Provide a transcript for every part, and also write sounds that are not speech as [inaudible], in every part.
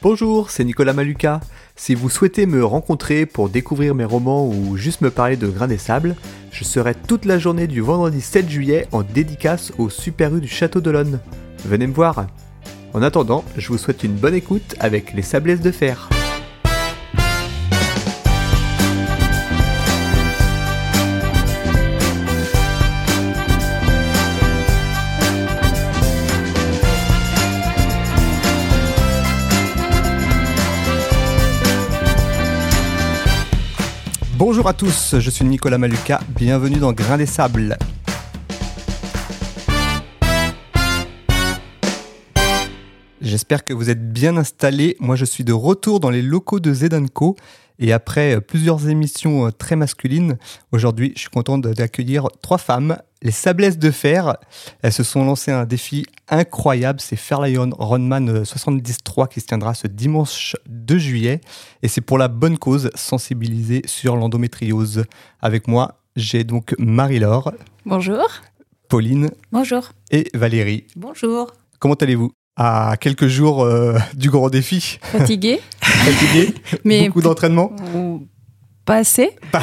Bonjour, c'est Nicolas Maluca. Si vous souhaitez me rencontrer pour découvrir mes romans ou juste me parler de Grains des Sables, je serai toute la journée du vendredi 7 juillet en dédicace au Super U du Château d'Olonne. Venez me voir. En attendant, je vous souhaite une bonne écoute avec les Sablesses de Fer. Bonjour à tous, je suis Nicolas Maluca, bienvenue dans Grains des Sables. J'espère que vous êtes bien installés. Moi, je suis de retour dans les locaux de Zedanko. Et après plusieurs émissions très masculines, aujourd'hui, je suis content d'accueillir trois femmes, les Sablesses de Fer. Elles se sont lancées un défi incroyable. C'est Fairlion Runman 73 qui se tiendra ce dimanche 2 juillet. Et c'est pour la bonne cause, sensibiliser sur l'endométriose. Avec moi, j'ai donc Marie-Laure. Bonjour. Pauline. Bonjour. Et Valérie. Bonjour. Comment allez-vous? À quelques jours euh, [laughs] du grand défi. Fatigué. [laughs] Fatigué. Mais beaucoup d'entraînement. Pas assez. [laughs] Pas,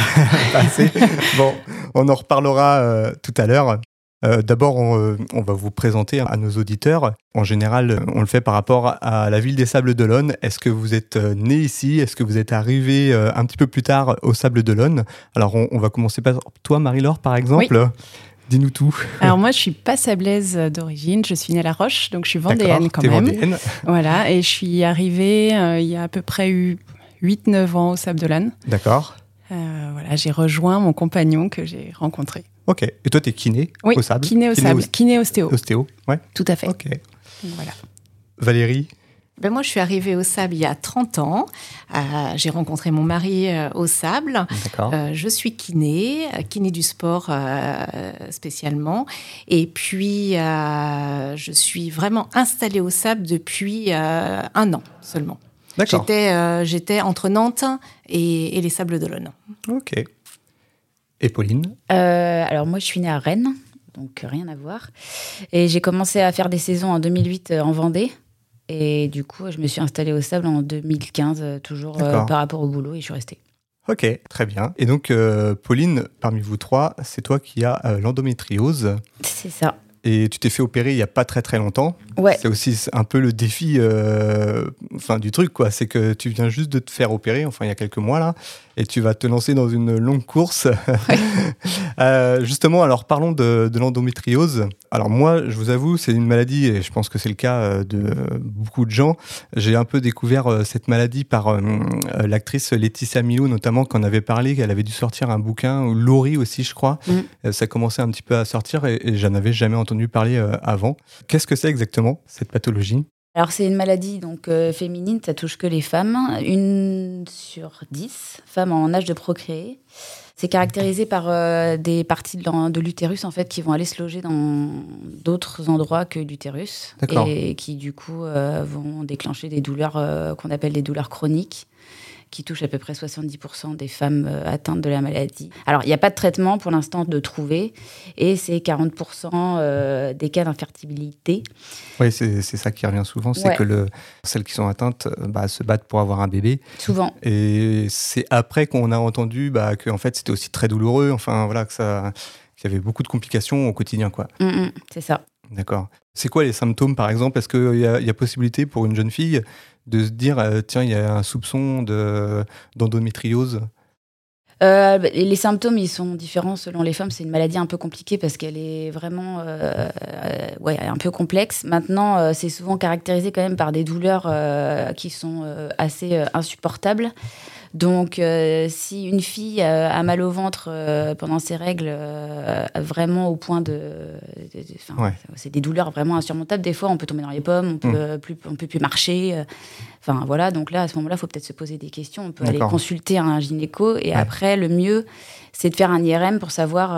assez. Bon, on en reparlera euh, tout à l'heure. Euh, D'abord, on, on, va vous présenter à nos auditeurs. En général, on le fait par rapport à la ville des Sables d'Olonne. Est-ce que vous êtes né ici? Est-ce que vous êtes arrivé un petit peu plus tard au Sables d'Olonne? Alors, on, on, va commencer par toi, Marie-Laure, par exemple. Oui. Dis-nous tout. Alors moi, je suis pas sablaise d'origine, je suis née à La Roche, donc je suis vendéenne quand même. Vendéenne. Voilà, et je suis arrivée euh, il y a à peu près eu 8-9 ans au Sable d'Olonne. D'accord. Euh, voilà, j'ai rejoint mon compagnon que j'ai rencontré. Ok. Et toi, tu es kiné oui, au Sable kiné au Sable, kiné ostéo. Ostéo, ouais. Tout à fait. Ok. Voilà. Valérie ben moi, je suis arrivée au Sable il y a 30 ans. Euh, j'ai rencontré mon mari euh, au Sable. Euh, je suis kiné, kiné du sport euh, spécialement. Et puis, euh, je suis vraiment installée au Sable depuis un an seulement. J'étais, j'étais entre Nantes et, et les Sables d'Olonne. Ok. Et Pauline? Alors, moi, je suis née à Rennes, donc rien à voir. Et j'ai commencé à faire des saisons en 2008 en Vendée. Et du coup, je me suis installée au Sable en 2015, toujours euh, par rapport au boulot, et je suis restée. Ok, très bien. Et donc, euh, Pauline, parmi vous trois, c'est toi qui as euh, l'endométriose. C'est ça. Et tu t'es fait opérer il n'y a pas très très longtemps. Ouais. C'est aussi un peu le défi euh, enfin, du truc, quoi. C'est que tu viens juste de te faire opérer, enfin il y a quelques mois là, et tu vas te lancer dans une longue course. Ouais. [laughs] euh, justement, alors parlons de, de l'endométriose. Alors moi, je vous avoue, c'est une maladie, et je pense que c'est le cas de beaucoup de gens. J'ai un peu découvert cette maladie par euh, l'actrice Laetitia Milou, notamment, qu'on avait parlé, qu'elle avait dû sortir un bouquin, ou Laurie aussi, je crois. Mm. Ça commençait un petit peu à sortir, et, et j'en avais jamais entendu parler euh, avant. Qu'est-ce que c'est exactement cette pathologie? Alors c'est une maladie donc euh, féminine, ça touche que les femmes, une sur dix femmes en âge de procréer. C'est caractérisé par euh, des parties de, l'utérus en fait qui vont aller se loger dans d'autres endroits que l'utérus. Et qui du coup euh, vont déclencher des douleurs qu'on appelle des douleurs chroniques qui touche à peu près 70% des femmes euh, atteintes de la maladie. Alors, il n'y a pas de traitement pour l'instant de trouver, et c'est 40% euh, des cas d'infertilité. Oui, c'est ça qui revient souvent, c'est Ouais. que le, celles qui sont atteintes bah, se battent pour avoir un bébé. Souvent. Et c'est après qu'on a entendu bah, que en fait, c'était aussi très douloureux, enfin voilà, que ça, qu'il y avait beaucoup de complications au quotidien. quoi. Mm, mm, c'est ça. D'accord. C'est quoi les symptômes, par exemple? Est-ce qu'il y a possibilité pour une jeune fille de se dire, euh, tiens, il y a un soupçon de- d'endométriose Euh, bah, les symptômes, ils sont différents selon les femmes. C'est une maladie un peu compliquée parce qu'elle est vraiment euh, ouais, un peu complexe. Maintenant, c'est souvent caractérisé quand même par des douleurs qui sont assez insupportables. Donc, euh, si une fille euh, a mal au ventre euh, pendant ses règles, vraiment au point de, de- de- enfin, Ouais. c'est des douleurs vraiment insurmontables. Des fois, on peut tomber dans les pommes, on peut euh, plus, on peut plus marcher. Enfin voilà, donc là à ce moment-là, il faut peut-être se poser des questions. On peut aller consulter un gynéco et Ouais. après, le mieux, c'est de faire un IRM pour savoir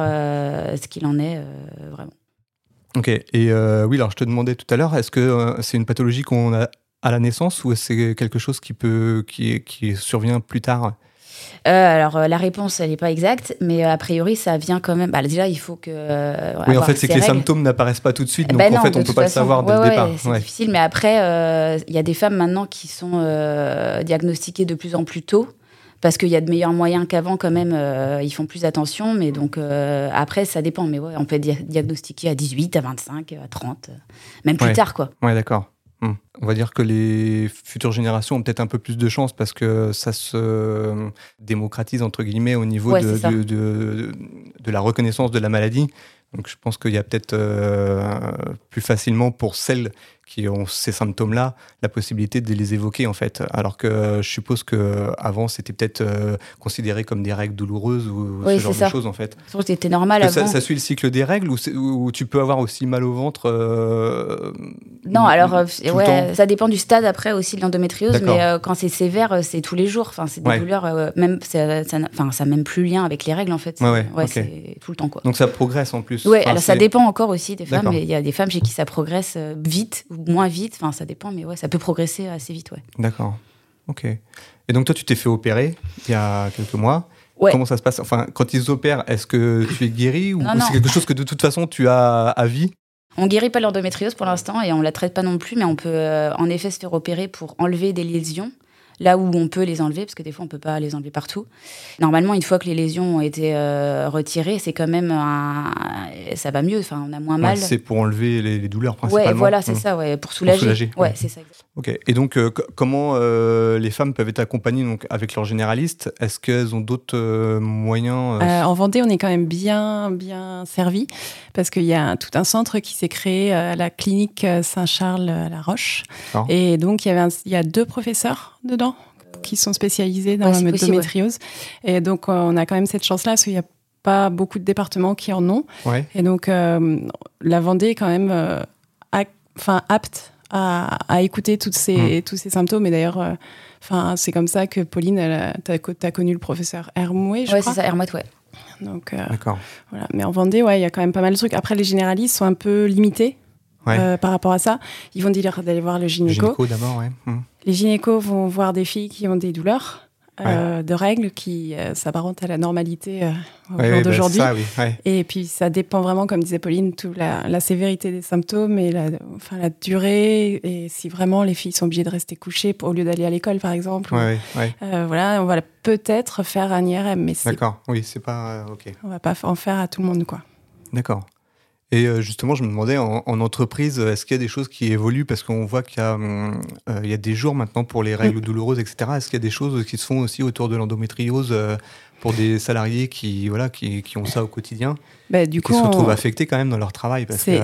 ce qu'il en est vraiment. Ok. Et euh, oui, alors je te demandais tout à l'heure, est-ce que euh, c'est une pathologie qu'on a à la naissance ou c'est quelque chose qui peut qui, qui survient plus tard? Alors la réponse elle n'est pas exacte, mais a priori ça vient quand même. Bah, déjà il faut que. oui en fait c'est que les symptômes n'apparaissent pas tout de suite, donc ben en fait on ne peut pas le savoir dès le départ. C'est difficile, mais après il y a des femmes maintenant qui sont diagnostiquées de plus en plus tôt parce qu'il y a de meilleurs moyens qu'avant quand même, euh, ils font plus attention, mais donc euh, après ça dépend, mais ouais, on peut diagnostiquer à 18, à 25, à 30, même plus tard quoi. Ouais, d'accord. Hmm. On va dire que les futures générations ont peut-être un peu plus de chance parce que ça se démocratise entre guillemets au niveau de, de, la reconnaissance de la maladie. Donc je pense qu'il y a peut-être euh, plus facilement pour celles qui ont ces symptômes-là, la possibilité de les évoquer en fait. Alors que je suppose que avant c'était peut-être euh, considéré comme des règles douloureuses ou ce genre de choses en fait. C'était normal avant. Ça, suit le cycle des règles ou, tu peux avoir aussi mal au ventre euh, Non, alors euh, ouais, ça dépend du stade après aussi de l'endométriose, mais quand c'est sévère, c'est tous les jours. Enfin, c'est des douleurs, même ça, enfin, ça même plus lien avec les règles en fait. Ouais, c'est tout le temps quoi. Donc ça progresse en plus. Ouais, alors ça dépend encore aussi des femmes. Il y a des femmes chez qui ça progresse vite moins vite. Enfin, ça dépend, mais ouais, ça peut progresser assez vite, ouais. D'accord. Ok. Et donc toi, tu t'es fait opérer il y a quelques mois. Comment ça se passe? Enfin, quand ils opèrent, est-ce que tu es guéri ou c'est quelque chose que de toute façon tu as à vie? On guérit pas l'endométriose pour l'instant et on la traite pas non plus, mais on peut euh, en effet se faire opérer pour enlever des lésions là où on peut les enlever, parce que des fois on peut pas les enlever partout. Normalement, une fois que les lésions ont été euh, retirées, c'est quand même ça va mieux. Enfin, on a moins mal. c'est pour enlever les, douleurs principalement. Ouais, voilà, c'est mmh. ça, ouais, pour soulager. ouais, c'est ça. Ok. Et donc, euh, comment euh, les femmes peuvent être accompagnées donc avec leur généraliste? Est-ce qu'elles ont d'autres moyens En Vendée, on est quand même bien bien servi parce qu'il y a tout un centre qui s'est créé à la clinique Saint-Charles à La Roche. Et donc, il y avait il y a deux professeurs dedans qui sont spécialisés dans la l'endométriose. Et donc, euh, on a quand même cette chance-là, parce qu'il n'y a pas beaucoup de départements qui en ont. Et donc, euh, la Vendée est quand même euh, enfin, apte à, écouter toutes ces, mm. tous ces symptômes. Et d'ailleurs, enfin c'est comme ça que Pauline, tu as, connu le professeur Hermouet, je ouais, c'est ça, Hermouet, ouais. Donc, D'accord. Voilà. Mais en Vendée, ouais, il y a quand même pas mal de trucs. Après, les généralistes sont un peu limités euh, par rapport à ça. Ils vont dire d'aller voir le gynéco. gynéco d'abord, ouais. Hmm. Les gynécos vont voir des filles qui ont des douleurs. Euh, de règles qui euh, s'apparentent à la normalité au jour bah, d'aujourd'hui. et puis ça dépend vraiment, comme disait Pauline, toute la, sévérité des symptômes et la, enfin, la durée. Et si vraiment les filles sont obligées de rester couchées au lieu d'aller à l'école, par exemple. voilà, on va peut-être faire un IRM, mais D'accord, oui, c'est pas. ok. On va pas en faire à tout le monde, quoi. D'accord. Et euh, justement, je me demandais, en, entreprise, est-ce qu'il y a des choses qui évoluent? Parce qu'on voit qu'il y, euh, y, a des jours maintenant pour les règles mm. douloureuses, etc. Est-ce qu'il y a des choses qui se font aussi autour de l'endométriose euh, pour des salariés qui, voilà, qui, qui, ont ça au quotidien? Bah, du qui se retrouvent affectés quand même dans leur travail C'est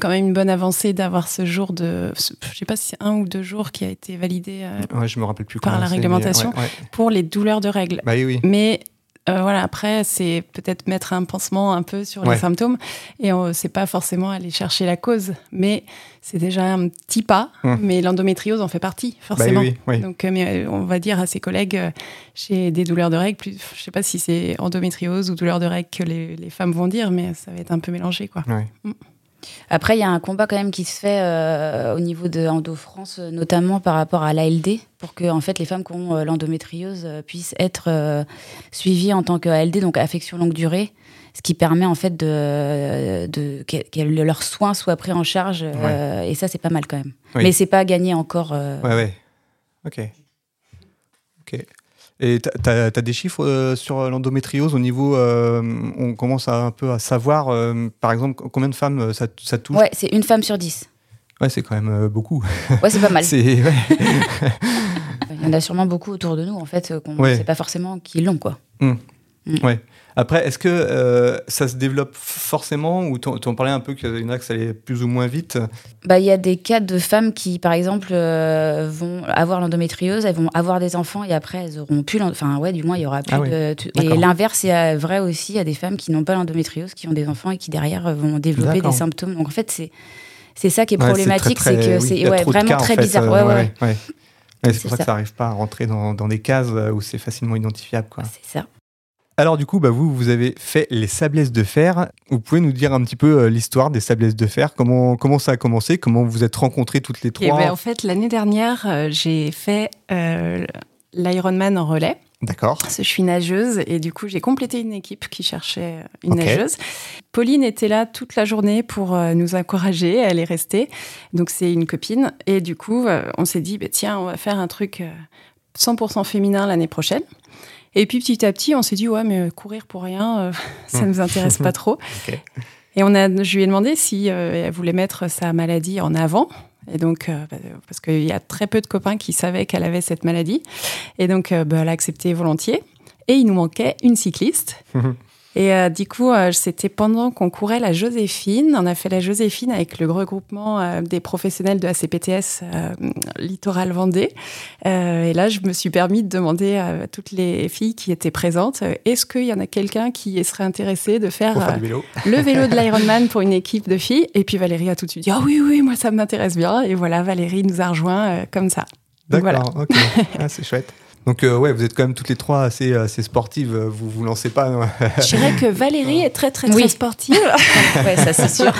quand même une bonne avancée d'avoir ce jour de... Je ne sais pas si c'est un ou deux jours qui a été validé ouais, je me rappelle plus par la réglementation pour les douleurs de règles. Bah, oui. Mais euh, voilà, après, c'est peut-être mettre un pansement un peu sur les symptômes et c'est pas forcément aller chercher la cause, mais c'est déjà un petit pas. Hum. Mais l'endométriose en fait partie, bah forcément. Donc, euh, mais euh, on va dire à ses collègues, j'ai des douleurs de règles, plus, je sais pas si c'est endométriose ou douleurs de règles que les, femmes vont dire, mais ça va être un peu mélangé, quoi. Hum. Après, il y a un combat quand même qui se fait euh, au niveau de Endo France, notamment par rapport à l'ALD, pour que en fait, les femmes qui ont euh, l'endométriose euh, puissent être suivies en tant qu'ALD, donc affection longue durée, ce qui permet en fait de, de que, leurs soins soient pris en charge. et ça, c'est pas mal quand même. Mais c'est pas gagné encore. Ouais, ouais. Ok. Ok. Et tu as, des chiffres euh, sur l'endométriose au niveau, euh, on commence à, un peu à savoir, euh, par exemple, combien de femmes ça, ça touche? Ouais, c'est une femme sur dix. Ouais, c'est quand même beaucoup. Ouais, c'est pas mal. [laughs] [laughs] Il y en a sûrement beaucoup autour de nous, en fait, qu'on ne sait pas forcément qui l'ont, quoi. Mmh. Mmh. Ouais. Après, est-ce que euh, ça se développe forcément ou tu en parlais un peu qu'il y en a que ça allait plus ou moins vite? Bah, Il y a des cas de femmes qui, par exemple, euh, vont avoir l'endométriose, elles vont avoir des enfants et après elles auront plus. Enfin, ouais, du moins, il y aura plus ah de. Et l'inverse est vrai aussi. Il y a des femmes qui n'ont pas l'endométriose, qui ont des enfants et qui derrière vont développer des symptômes. Donc en fait, c'est. C'est ça qui est problématique, c'est que c'est vraiment très bizarre. Euh, ouais, ouais, c'est pour ça, que ça n'arrive pas à rentrer dans, dans des cases où c'est facilement identifiable. C'est ça. Alors du coup, bah, vous, vous avez fait les sablesses de fer. Vous pouvez nous dire un petit peu euh, l'histoire des sablesses de fer? Comment, comment ça a commencé? Comment vous êtes rencontrées toutes les trois ben, En fait, l'année dernière, euh, j'ai fait euh, l'Ironman en relais. D'accord. Je suis nageuse et du coup, j'ai complété une équipe qui cherchait une nageuse. Pauline était là toute la journée pour nous encourager. Elle est restée. Donc, c'est une copine. Et du coup, on s'est dit, bah, tiens, on va faire un truc 100% féminin l'année prochaine. Et puis, petit à petit, on s'est dit, ouais, mais courir pour rien, [laughs] ça ne nous intéresse pas trop. [laughs] Et on a, je lui ai demandé si elle voulait mettre sa maladie en avant. Et donc, euh, bah, parce qu'il y a très peu de copains qui savaient qu'elle avait cette maladie. Et donc, euh, bah, elle a accepté volontiers. Et il nous manquait une cycliste. [laughs] Et euh, du coup, euh, c'était pendant qu'on courait la Joséphine. On a fait la Joséphine avec le regroupement euh, des professionnels de la CPTS Littoral Vendée. et là, je me suis permis de demander à toutes les filles qui étaient présentes est-ce qu'il y en a quelqu'un qui serait intéressé de faire, le vélo de [laughs] l'Ironman pour une équipe de filles? Et puis Valérie a tout de suite dit ah oui, oui, moi ça m'intéresse bien. Et voilà, Valérie nous a rejoint comme ça. D'accord, ok. [laughs] Ah, c'est chouette. Donc euh, ouais, vous êtes quand même toutes les trois assez, assez sportives. Vous vous lancez pas. Je dirais que Valérie est très très très sportive. [laughs] ouais, ça c'est sûr.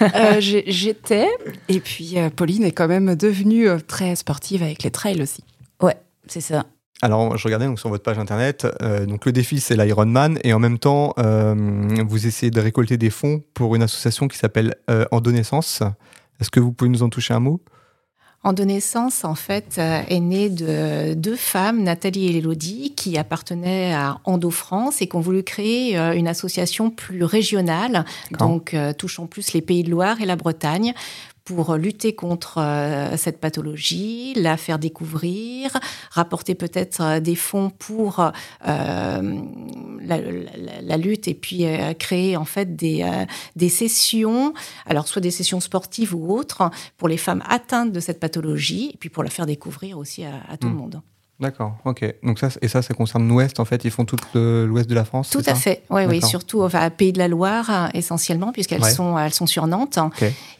[laughs] euh, J'étais et puis euh, Pauline est quand même devenue euh, très sportive avec les trails aussi. Ouais, c'est ça. Alors, je regardais donc, sur votre page internet. donc, le défi, c'est l'Ironman. Et en même temps, vous essayez de récolter des fonds pour une association qui s'appelle Endonaissance. Est-ce que vous pouvez nous en toucher un mot? Endonaissance, en fait, euh, est née de deux femmes, Nathalie et Elodie, qui appartenaient à Endo France et qui ont voulu créer euh, une association plus régionale, donc euh, touchant plus les Pays de Loire et la Bretagne, pour lutter contre euh, cette pathologie, la faire découvrir, rapporter peut-être des fonds pour euh, la, lutte et puis créer en fait des, des sessions, alors soit des sessions sportives ou autres, pour les femmes atteintes de cette pathologie et puis pour la faire découvrir aussi à, tout le hmm. monde. D'accord, ok. Donc ça, et ça, ça concerne l'Ouest, en fait Ils font tout l'Ouest de la France Tout à fait, oui, oui. Surtout enfin, Pays de la Loire, euh, essentiellement, puisqu'elles sont, elles sont sur Nantes.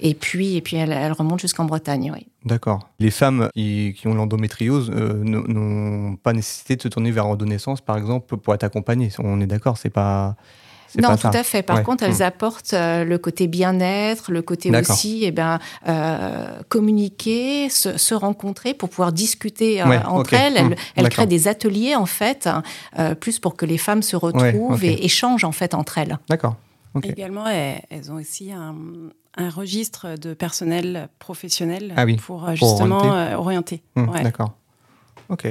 Et puis, et puis elles, remontent jusqu'en Bretagne, oui. D'accord. Les femmes qui, ont l'endométriose euh, n'ont pas nécessité de se tourner vers l'endonaissance, par exemple, pour être accompagnées. On est d'accord, c'est pas... Non, tout à fait. Par contre, elles hmm. apportent euh, le côté bien-être, le côté aussi eh ben, euh, communiquer, se, rencontrer pour pouvoir discuter euh, entre elles. Elles, hmm. créent des ateliers, en fait, plus pour que les femmes se retrouvent et échangent, en fait, entre elles. D'accord. Également, elles, ont aussi un, registre de personnel professionnel ah pour justement orienter. Hmm, d'accord. Ok.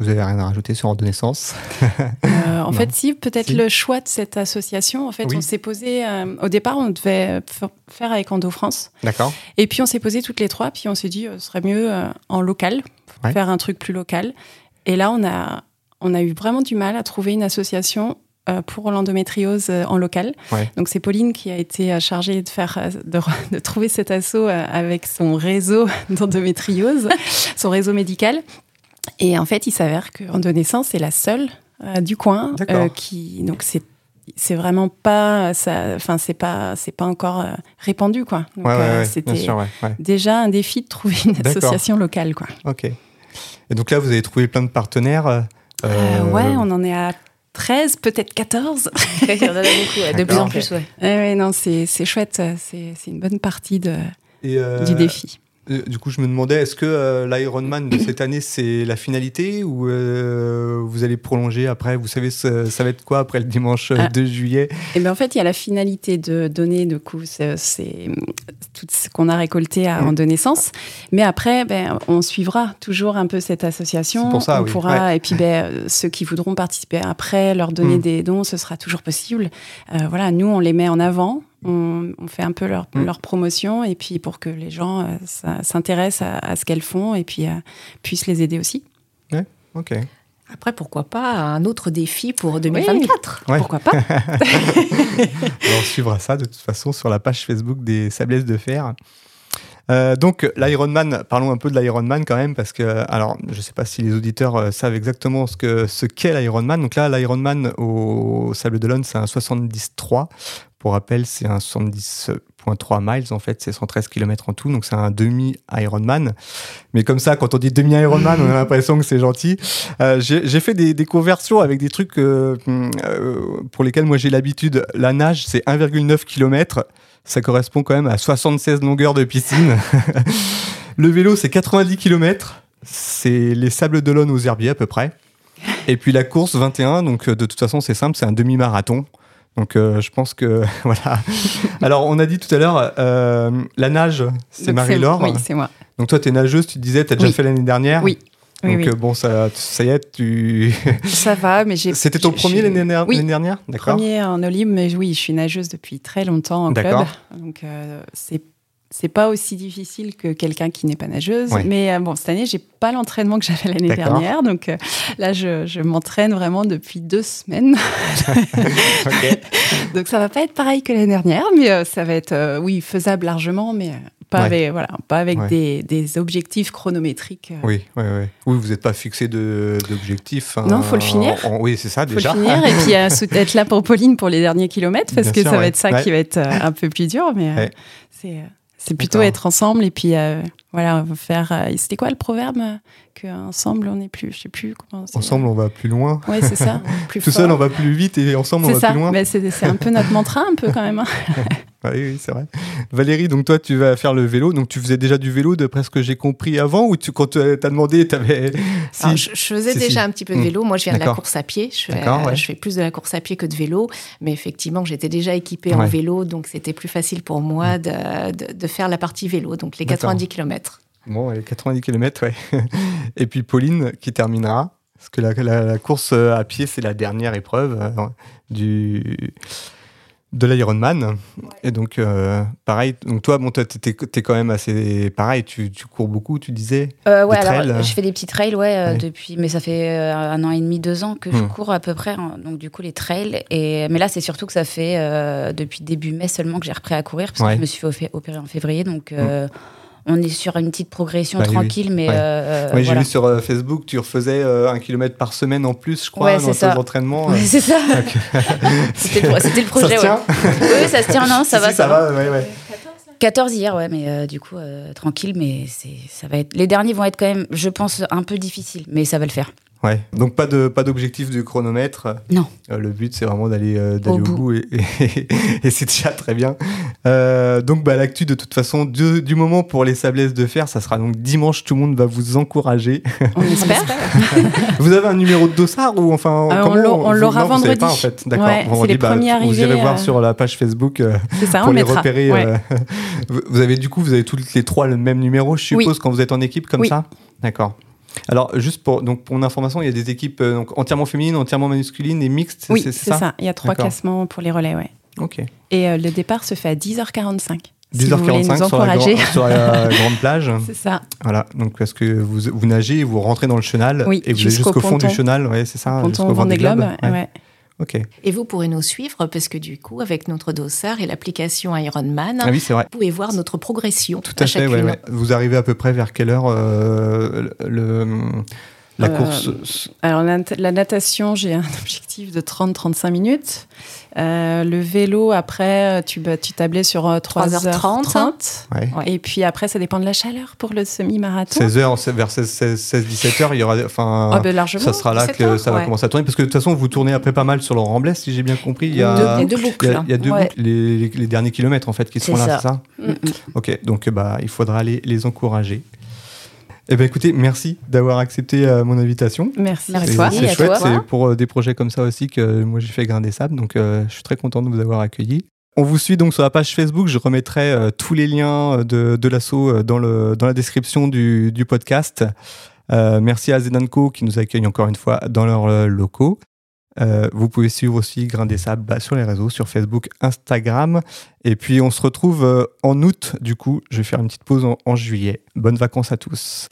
Vous avez rien à rajouter sur Renaissance? Euh, En [laughs] fait, si, peut-être le choix de cette association. En fait, on s'est posé. Euh, au départ, on devait faire avec Endo France. D'accord. Et puis, on s'est posé toutes les trois. Puis, on s'est dit, euh, ce serait mieux en local, faire un truc plus local. Et là, on a, on a eu vraiment du mal à trouver une association pour l'endométriose en local. Donc c'est Pauline qui a été chargée de faire de, de trouver cet assaut avec son réseau [laughs] d'endométriose, son réseau médical. Et en fait, il s'avère que Naissance c'est la seule euh, du coin euh, qui donc c'est c'est vraiment pas ça enfin c'est pas c'est pas encore euh, répandu quoi. Donc c'était déjà un défi de trouver une association locale quoi. Ok. Et donc là vous avez trouvé plein de partenaires ouais on en est à 13 peut-être 14 [laughs] il y en a beaucoup de plus en plus ouais, ouais non c'est chouette c'est une bonne partie de du défi. euh, du coup, je me demandais, est-ce que euh, l'Ironman de cette année, c'est la finalité ou euh, vous allez prolonger après? Vous savez, ça, va être quoi après le dimanche 2 ah. juillet? Eh bien, en fait, il y a la finalité de donner, du coup, c'est tout ce qu'on a récolté à, en donner sens. Mais après, ben, on suivra toujours un peu cette association. Pour ça, on pourra, Et puis, ben, ceux qui voudront participer après, leur donner mm. des dons, ce sera toujours possible. voilà, nous, on les met en avant on, fait un peu leur, mm. leur, promotion et puis pour que les gens euh, s'intéressent à, ce qu'elles font et puis euh, puissent les aider aussi. Ouais, ok. Après, pourquoi pas un autre défi pour 2024 Pourquoi pas? [laughs] On suivra ça de toute façon sur la page Facebook des Sablesses de Fer. Euh, donc l'Ironman, parlons un peu de l'Ironman quand même parce que alors je ne sais pas si les auditeurs savent exactement ce qu'est l'Ironman. Donc là l'Ironman au Sable d'Olonne c'est un 73 pour rappel, c'est un 70.3 miles, en fait, c'est 113 km en tout, donc c'est un demi-Ironman. Mais comme ça, quand on dit demi-Ironman, on a l'impression que c'est gentil. Euh, j'ai fait des, conversions avec des trucs euh, euh, pour lesquels moi j'ai l'habitude. La nage, c'est 1,9 km, ça correspond quand même à 76 longueurs de piscine. [laughs] Le vélo, c'est 90 km, c'est les sables d'Olonne aux herbiers à peu près. Et puis la course 21, donc de toute façon, c'est simple, c'est un demi-marathon. Donc je pense que [laughs] voilà. Alors on a dit tout à l'heure, la nage, c'est Marie-Laure. Oui, c'est moi. Donc toi, tu es nageuse, tu disais, tu as déjà fait l'année dernière Oui. Donc euh, bon, ça, ça y est, tu. [laughs] ça va, mais j'ai. C'était ton premier l'année dernière, d'accord. Premier en Olympe, mais oui, je suis nageuse depuis très longtemps en club. Donc euh, c'est c'est pas aussi difficile que quelqu'un qui n'est pas nageuse. Mais euh, bon, cette année, j'ai pas l'entraînement que j'avais l'année dernière. Donc là, je, je m'entraîne vraiment depuis deux semaines. [laughs] [laughs] donc ça va pas être pareil que l'année dernière, mais ça va être, oui, faisable largement. Mais pas avec, voilà, pas avec des, des, objectifs chronométriques. Euh. Oui, oui, oui. oui vous n'êtes pas fixé d'objectifs. Hein, non, il faut le finir. oui, c'est ça déjà. faut le finir et puis euh, être là pour Pauline pour les derniers kilomètres parce que ça va être ça qui va être euh, un peu plus dur. Mais c'est c'est plutôt être ensemble et puis voilà, faire. C'était quoi le proverbe Qu'ensemble on est plus. Je sais plus comment. Ensemble on va plus loin. Oui, c'est ça. [laughs] Plus Tout seul on va plus vite et ensemble on va plus loin. C'est un peu notre mantra, un peu quand même. Hein. [laughs] oui, oui c'est vrai. Valérie, donc toi, tu vas faire le vélo. Donc tu faisais déjà du vélo, d'après ce que j'ai compris avant, ou tu, quand tu as demandé, tu avais. [laughs] je, faisais déjà un petit peu de hmm. vélo. Moi, je viens de la course à pied. Je fais, je fais, plus de la course à pied que de vélo. Mais effectivement, j'étais déjà équipée en vélo, donc c'était plus facile pour moi hmm. de, de, faire la partie vélo, donc les 90 km. Bon, les 90 km, ouais. [laughs] Et puis Pauline qui terminera. Parce que la, la course à pied, c'est la dernière épreuve euh, du de l'Ironman. Et donc, euh, pareil, donc toi, bon, tu es, quand même assez pareil, tu, tu cours beaucoup, tu disais euh, Ouais, alors je fais des petits trails, ouais, euh, depuis, mais ça fait un an et demi, deux ans que je hmm. cours à peu près, hein, donc du coup, les trails. Et, mais là, c'est surtout que ça fait depuis début mai seulement que j'ai repris à courir, parce que je me suis fait opérer en février, donc. Hmm on est sur une petite progression bah tranquille, mais. Euh, oui, j'ai vu sur euh, Facebook, tu refaisais euh, un kilomètre par semaine en plus, je crois, dans tes entraînements. C'est ça. [laughs] C'était le, projet, ça tient oui, ça se tient, non, [laughs] ça va. ça, va, ouais, ouais. 14 hier, ouais, mais du coup, tranquille, mais ça va être. Les derniers vont être quand même, je pense, un peu difficiles, mais ça va le faire. Ouais, donc pas de pas d'objectif du chronomètre. Non. Euh, le but c'est vraiment d'aller euh, au, bout, [laughs] et, c'est déjà très bien. Euh, donc bah l'actu de toute façon du, du, moment pour les Sablesses de fer, ça sera donc dimanche. Tout le monde va vous encourager. [laughs] On espère. [laughs] vous avez un numéro de dossard ou enfin on l'aura vendredi. Pas, en fait. D'accord. Ouais, vendredi, bah, vous irez voir sur la page Facebook ça, pour les repérer. vous avez du coup vous avez tous les trois le même numéro, je suppose, quand vous êtes en équipe comme ça? D'accord. Alors, juste pour, donc, pour information, il y a des équipes euh, donc, entièrement féminines, entièrement masculines et mixtes. Oui, c'est ça, Il y a trois classements pour les relais, ouais. Ok. Et euh, le départ se fait à 10h45. 10h45 sur, la, sur, la, [laughs] grande plage. C'est ça. Voilà, donc parce que vous, vous nagez, vous rentrez dans le chenal oui, et vous allez jusqu'au fond du chenal, ouais, c'est ça. Jusqu'au Vendée Globe. Ouais. Ouais. Et vous pourrez nous suivre parce que du coup, avec notre dossard et l'application Ironman, ah vous pouvez voir notre progression. Tout à, fait, Vous arrivez à peu près vers quelle heure euh, le, la euh, course Alors, la, natation, j'ai un [laughs] objectif de 30-35 minutes. Euh, le vélo, après, tu, bah, tu tablais sur 3h30. Et puis après, ça dépend de la chaleur pour le semi-marathon. 16h, vers 16-17h, il y aura. Enfin, ah, ben, ça sera là que ça va commencer à tourner. Parce que de toute façon, vous tournez après pas mal sur le Ramblais, si j'ai bien compris. Il y a deux, boucles. Il y a, deux boucles, les, les, derniers kilomètres, en fait, qui sont là, c'est ça mm, mm. Ok, donc bah, il faudra les, les encourager. Eh bien, écoutez, merci d'avoir accepté euh, mon invitation. Merci à toi. C'est chouette, c'est pour euh, des projets comme ça aussi que moi j'ai fait Grain des Sables, donc euh, je suis très content de vous avoir accueilli. On vous suit donc sur la page Facebook, je remettrai tous les liens de, de l'assaut dans, le, dans la description du, du podcast. merci à Zedanko qui nous accueille encore une fois dans leurs locaux. Euh, vous pouvez suivre aussi Grain des Sables bah, sur les réseaux, sur Facebook, Instagram. Et puis on se retrouve euh, en août, du coup, je vais faire une petite pause en juillet. Bonnes vacances à tous.